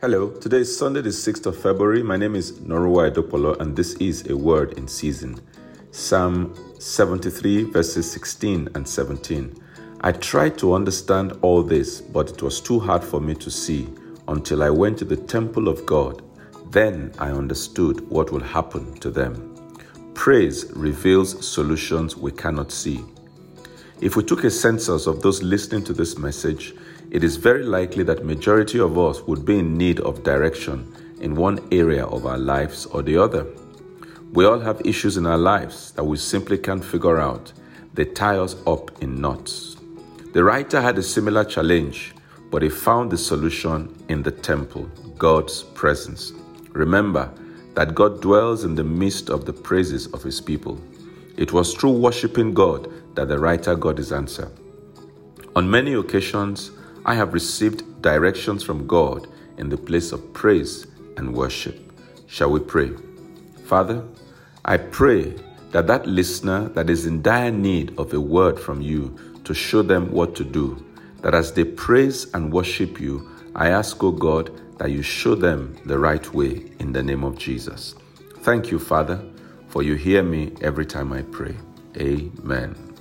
Hello, today is Sunday, the 6th of February. My name is Norua Edopolo, and this is a word in season. Psalm 73, verses 16 and 17. I tried to understand all this, but it was too hard for me to see until I went to the temple of God. Then I understood what will happen to them. Praise reveals solutions we cannot see. If we took a census of those listening to this message, it is very likely that majority of us would be in need of direction in one area of our lives or the other. We all have issues in our lives that we simply can't figure out. They tie us up in knots. The writer had a similar challenge, but he found the solution in the temple, God's presence. Remember that God dwells in the midst of the praises of his people. It was through worshiping God that the writer got his answer. On many occasions, I have received directions from God in the place of praise and worship. Shall we pray? Father, I pray that that listener that is in dire need of a word from you to show them what to do. That as they praise and worship you, I ask, O God, that you show them the right way in the name of Jesus. Thank you, Father, for you hear me every time I pray. Amen.